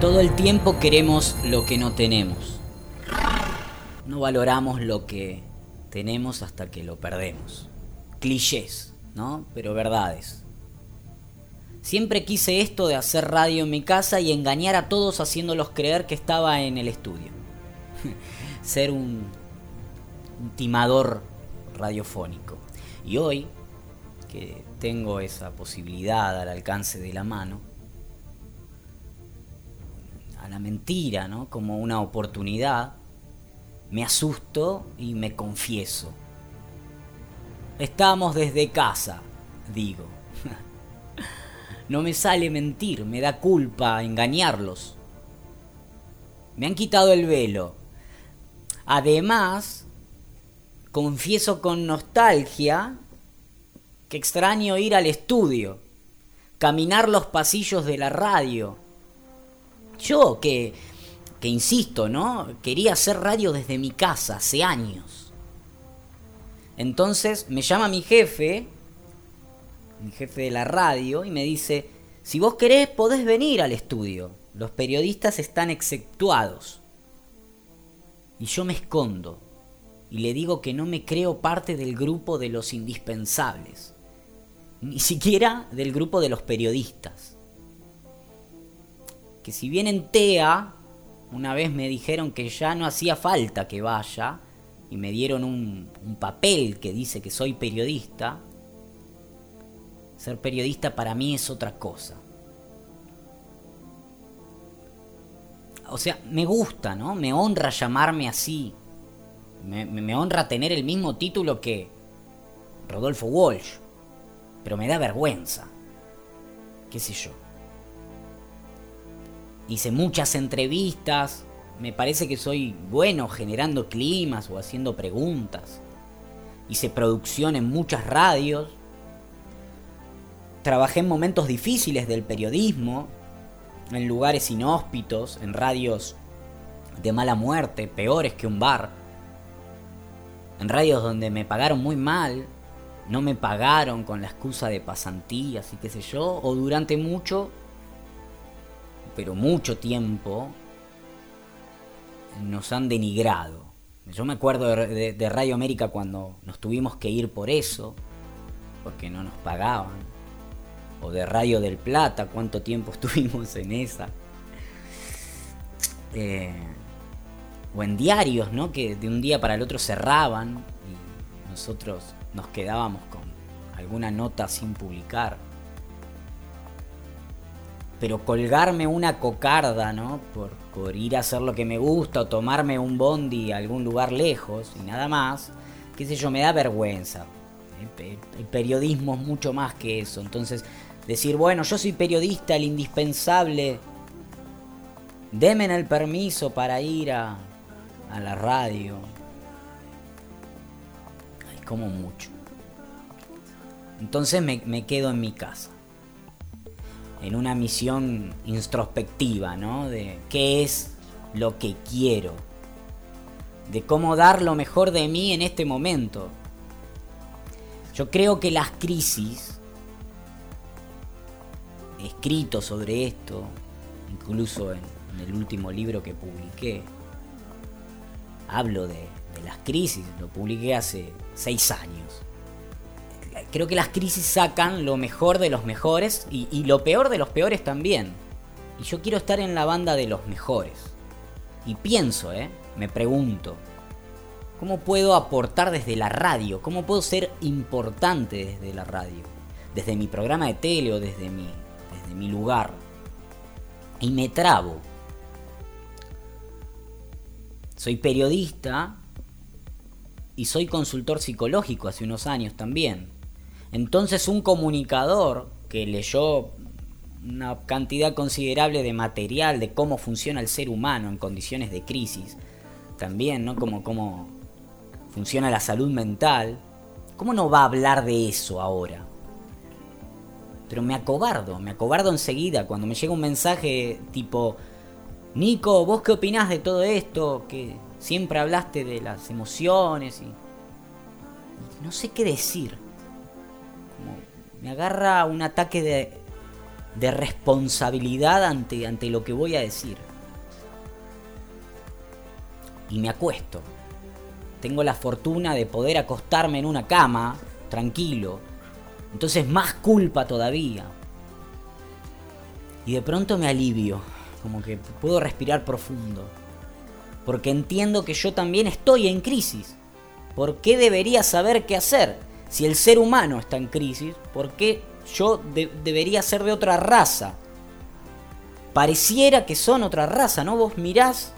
Todo el tiempo queremos lo que no tenemos. No valoramos lo que tenemos hasta que lo perdemos. Clichés, ¿no? Pero verdades. Siempre quise esto de hacer radio en mi casa y engañar a todos haciéndolos creer que estaba en el estudio. Ser un, timador radiofónico. Y hoy, que tengo esa posibilidad al alcance de la mano, a la mentira, ¿no? Como una oportunidad, me asusto y me confieso. Estamos desde casa, digo. No me sale mentir, me da culpa engañarlos. Me han quitado el velo. Además, confieso con nostalgia que extraño ir al estudio, caminar los pasillos de la radio, yo que, que insisto, ¿no? Quería hacer radio desde mi casa hace años. Entonces me llama mi jefe, mi jefe de la radio, y me dice, si vos querés podés venir al estudio. Los periodistas están exceptuados. Y yo me escondo y le digo que no me creo parte del grupo de los indispensables, ni siquiera del grupo de los periodistas que si bien en TEA una vez me dijeron que ya no hacía falta que vaya y me dieron un, papel que dice que soy periodista, ser periodista para mí es otra cosa. O sea, me gusta, ¿no? Me honra llamarme así. Me, me, honra tener el mismo título que Rodolfo Walsh. Pero me da vergüenza. ¿Qué sé yo? Hice muchas entrevistas, me parece que soy bueno generando climas o haciendo preguntas. Hice producción en muchas radios. Trabajé en momentos difíciles del periodismo, en lugares inhóspitos, en radios de mala muerte, peores que un bar. En radios donde me pagaron muy mal, no me pagaron con la excusa de pasantías y qué sé yo, o durante mucho pero mucho tiempo, nos han denigrado. Yo me acuerdo de, Radio América cuando nos tuvimos que ir por eso, porque no nos pagaban. O de Radio del Plata, cuánto tiempo estuvimos en esa. Eh, o en diarios, ¿no? Que de un día para el otro cerraban y nosotros nos quedábamos con alguna nota sin publicar pero colgarme una cocarda, ¿no? Por, ir a hacer lo que me gusta o tomarme un bondi a algún lugar lejos y nada más, qué sé yo, me da vergüenza. El periodismo es mucho más que eso. Entonces, decir, bueno, yo soy periodista, el indispensable, denme el permiso para ir a, la radio. Hay como mucho. Entonces me quedo en mi casa en una misión introspectiva, ¿no? De qué es lo que quiero, de cómo dar lo mejor de mí en este momento. Yo creo que las crisis, escrito sobre esto, incluso en, el último libro que publiqué, hablo de, de las crisis, lo publiqué hace seis años creo que las crisis sacan lo mejor de los mejores y, lo peor de los peores también. Y yo quiero estar en la banda de los mejores. Y pienso, ¿eh? Me pregunto, ¿cómo puedo aportar desde la radio? ¿Cómo puedo ser importante desde la radio? Desde mi programa de tele o desde mi, desde mi lugar. Y me trabo. Soy periodista y soy consultor psicológico hace unos años también. Entonces un comunicador que leyó una cantidad considerable de material de cómo funciona el ser humano en condiciones de crisis, también, ¿no? Como cómo funciona la salud mental, ¿cómo no va a hablar de eso ahora? Pero me acobardo, me acobardo enseguida cuando me llega un mensaje tipo, Nico, ¿vos qué opinás de todo esto? Que siempre hablaste de las emociones y... No sé qué decir me agarra un ataque de de responsabilidad ante, ante lo que voy a decir. Y me acuesto. Tengo la fortuna de poder acostarme en una cama, tranquilo. Entonces más culpa todavía. Y de pronto me alivio, como que puedo respirar profundo. Porque entiendo que yo también estoy en crisis. ¿Por qué debería saber qué hacer? Si el ser humano está en crisis, ¿por qué yo debería ser de otra raza? Pareciera que son otra raza, ¿no? Vos mirás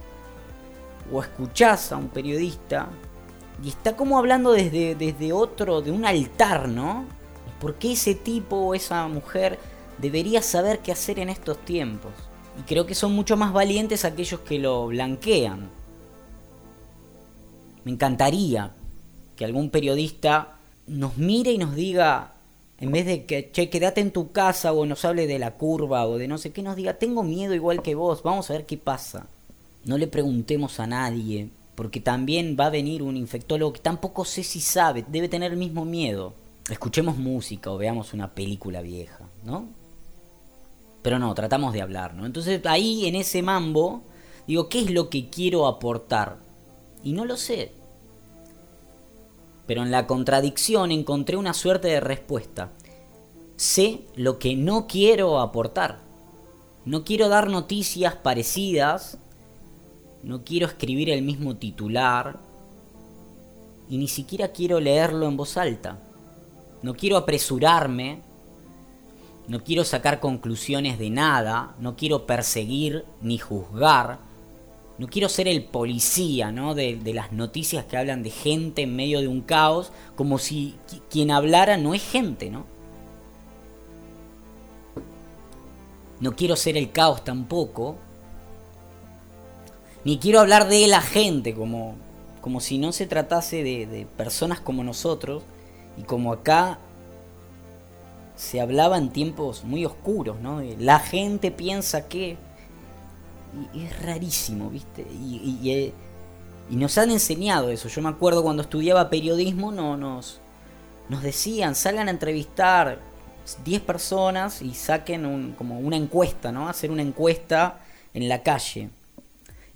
o escuchás a un periodista y está como hablando desde, desde otro, de un altar, ¿no? ¿Por qué ese tipo o esa mujer debería saber qué hacer en estos tiempos? Y creo que son mucho más valientes aquellos que lo blanquean. Me encantaría que algún periodista nos mire y nos diga, en vez de que, che, quédate en tu casa o nos hable de la curva o de no sé qué, nos diga, tengo miedo igual que vos, vamos a ver qué pasa. No le preguntemos a nadie, porque también va a venir un infectólogo que tampoco sé si sabe, debe tener el mismo miedo. Escuchemos música o veamos una película vieja, ¿no? Pero no, tratamos de hablar, ¿no? Entonces ahí en ese mambo, digo, ¿qué es lo que quiero aportar? Y no lo sé. Pero en la contradicción encontré una suerte de respuesta. Sé lo que no quiero aportar. No quiero dar noticias parecidas no quiero escribir el mismo titular y ni siquiera quiero leerlo en voz alta. No quiero apresurarme, no quiero sacar conclusiones de nada, no quiero perseguir ni juzgar, no quiero ser el policía ¿no? de, de las noticias que hablan de gente en medio de un caos, como si quien hablara no es gente, ¿no? No quiero ser el caos tampoco, ni quiero hablar de la gente, como, como si no se tratase de, personas como nosotros, y como acá se hablaba en tiempos muy oscuros, ¿no? La gente piensa que... Y, es rarísimo, ¿viste? Y, y, nos han enseñado eso. Yo me acuerdo cuando estudiaba periodismo, no, nos, nos decían, salgan a entrevistar 10 personas y saquen un, como una encuesta, ¿no? Hacer una encuesta en la calle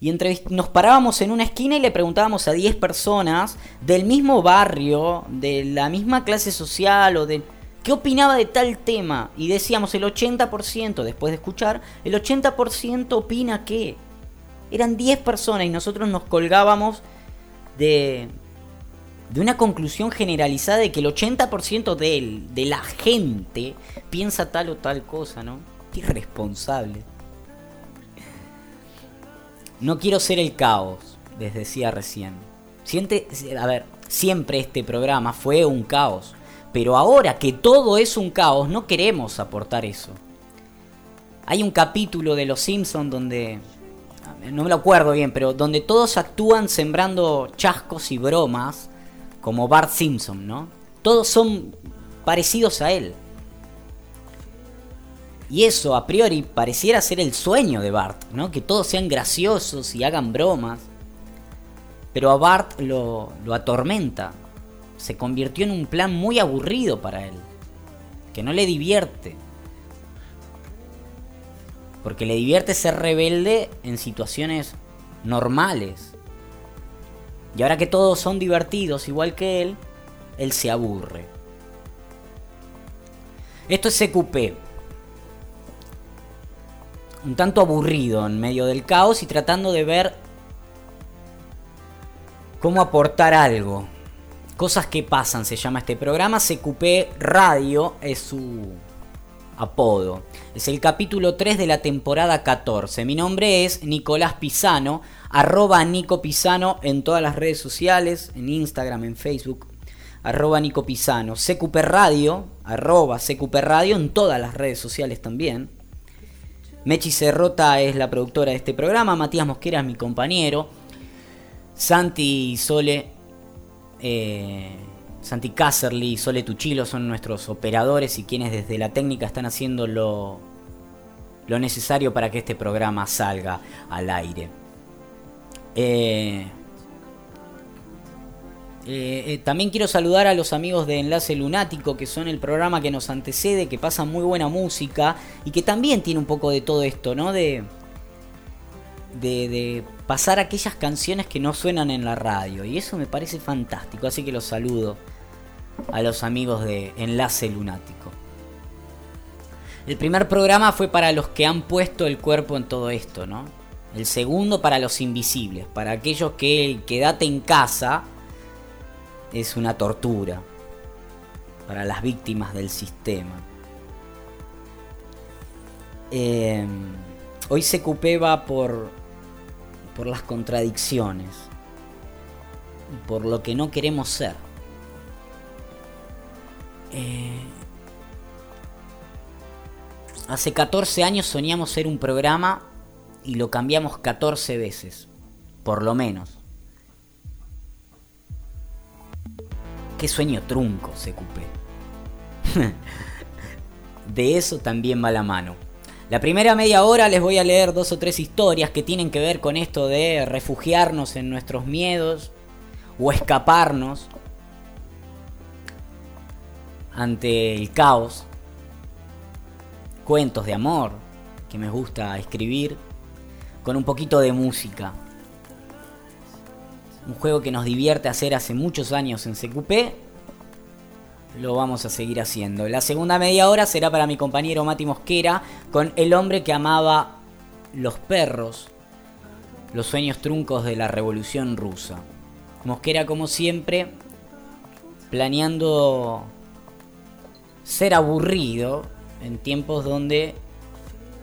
y nos parábamos en una esquina y le preguntábamos a 10 personas del mismo barrio, de la misma clase social o de qué opinaba de tal tema y decíamos el 80%, después de escuchar, el 80% opina que eran 10 personas y nosotros nos colgábamos de de una conclusión generalizada de que el 80% de, de la gente piensa tal o tal cosa, ¿no? Qué irresponsable. No quiero ser el caos, les decía recién. Siente, a ver, siempre este programa fue un caos. Pero ahora que todo es un caos, no queremos aportar eso. Hay un capítulo de Los Simpsons donde, no me lo acuerdo bien, pero donde todos actúan sembrando chascos y bromas, como Bart Simpson, ¿no? Todos son parecidos a él. Y eso a priori pareciera ser el sueño de Bart, ¿no? Que todos sean graciosos y hagan bromas. Pero a Bart lo, lo atormenta. Se convirtió en un plan muy aburrido para él. Que no le divierte. Porque le divierte ser rebelde en situaciones normales. Y ahora que todos son divertidos igual que él, él se aburre. Esto es CQP un tanto aburrido en medio del caos y tratando de ver cómo aportar algo. Cosas que pasan se llama este programa. CQP Radio es su apodo. Es el capítulo 3 de la temporada 14. Mi nombre es Nicolás Pisano, arroba Nico Pisano en todas las redes sociales, en Instagram, en Facebook, arroba Nico Pisano. CQP Radio, arroba CQP Radio en todas las redes sociales también. Mechi Cerrota es la productora de este programa, Matías Mosquera es mi compañero, Santi Sole, eh, Santi Caserly y Sole Tuchilo son nuestros operadores y quienes desde la técnica están haciendo lo, lo necesario para que este programa salga al aire. Eh, eh, también quiero saludar a los amigos de Enlace Lunático, que son el programa que nos antecede, que pasa muy buena música y que también tiene un poco de todo esto, ¿no? De, de, pasar aquellas canciones que no suenan en la radio. Y eso me parece fantástico, así que los saludo a los amigos de Enlace Lunático. El primer programa fue para los que han puesto el cuerpo en todo esto, ¿no? El segundo para los invisibles, para aquellos que quédate en casa es una tortura, para las víctimas del sistema. Eh, hoy se va por, por las contradicciones, por lo que no queremos ser. Eh, hace 14 años soñamos ser un programa y lo cambiamos 14 veces, por lo menos. Qué sueño trunco, se CQP. de eso también va la mano. La primera media hora les voy a leer dos o tres historias que tienen que ver con esto de refugiarnos en nuestros miedos o escaparnos ante el caos. Cuentos de amor que me gusta escribir con un poquito de música. Un juego que nos divierte hacer hace muchos años en CQP. Lo vamos a seguir haciendo. La segunda media hora será para mi compañero Mati Mosquera con El hombre que amaba los perros, los sueños truncos de la revolución rusa. Mosquera como siempre planeando ser aburrido en tiempos donde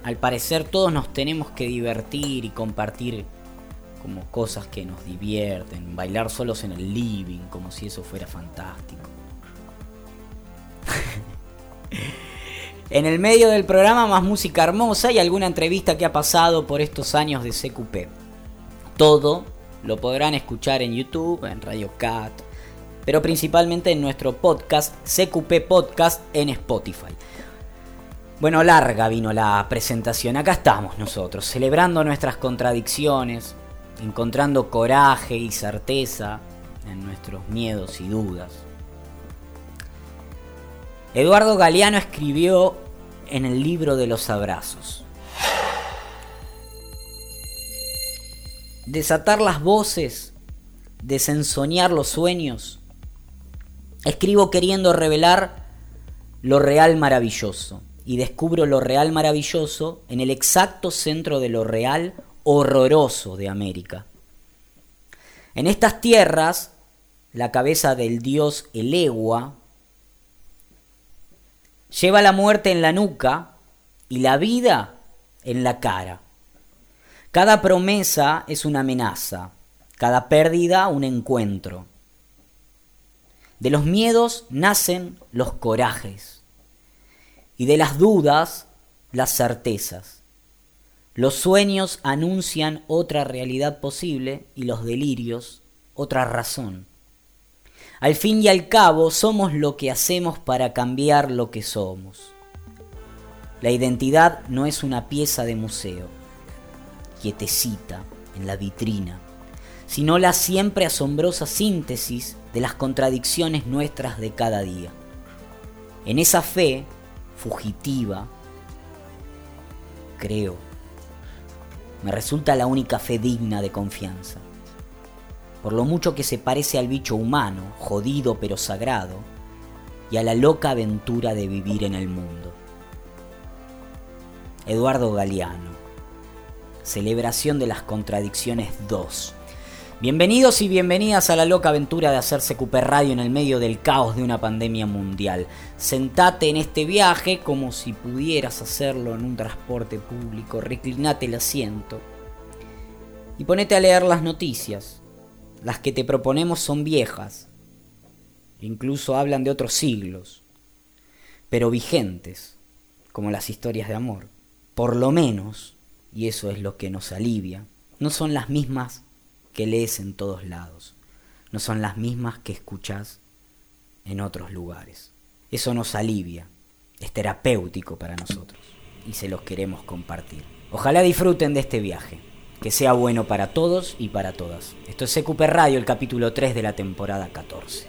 al parecer todos nos tenemos que divertir y compartir como cosas que nos divierten, bailar solos en el living, como si eso fuera fantástico. En el medio del programa más música hermosa y alguna entrevista que ha pasado por estos años de CQP. Todo lo podrán escuchar en YouTube, en Radio Cat, pero principalmente en nuestro podcast CQP Podcast en Spotify. Bueno, larga vino la presentación. Acá estamos nosotros, celebrando nuestras contradicciones, encontrando coraje y certeza en nuestros miedos y dudas. Eduardo Galeano escribió en el libro de los abrazos. Desatar las voces, desensoñar los sueños, Escribo queriendo revelar lo real maravilloso y descubro lo real maravilloso en el exacto centro de lo real horroroso de América. En estas tierras, la cabeza del dios Elegua lleva la muerte en la nuca y la vida en la cara. Cada promesa es una amenaza, cada pérdida un encuentro. De los miedos nacen los corajes y de las dudas las certezas. Los sueños anuncian otra realidad posible y los delirios otra razón. Al fin y al cabo somos lo que hacemos para cambiar lo que somos. La identidad no es una pieza de museo, quietecita en la vitrina, sino la siempre asombrosa síntesis de las contradicciones nuestras de cada día. En esa fe fugitiva, creo, me resulta la única fe digna de confianza. Por lo mucho que se parece al bicho humano, jodido pero sagrado, y a la loca aventura de vivir en el mundo. Eduardo Galeano, Celebración de las Contradicciones 2. Bienvenidos y bienvenidas a la loca aventura de hacerse Cooper Radio en el medio del caos de una pandemia mundial. Sentate en este viaje como si pudieras hacerlo en un transporte público, reclinate el asiento y ponete a leer las noticias. Las que te proponemos son viejas, incluso hablan de otros siglos, pero vigentes, como las historias de amor. Por lo menos, y eso es lo que nos alivia, no son las mismas que lees en todos lados. No son las mismas que escuchas en otros lugares. Eso nos alivia, es terapéutico para nosotros y se los queremos compartir. Ojalá disfruten de este viaje. Que sea bueno para todos y para todas. Esto es CQP Radio, el capítulo 3 de la temporada 14.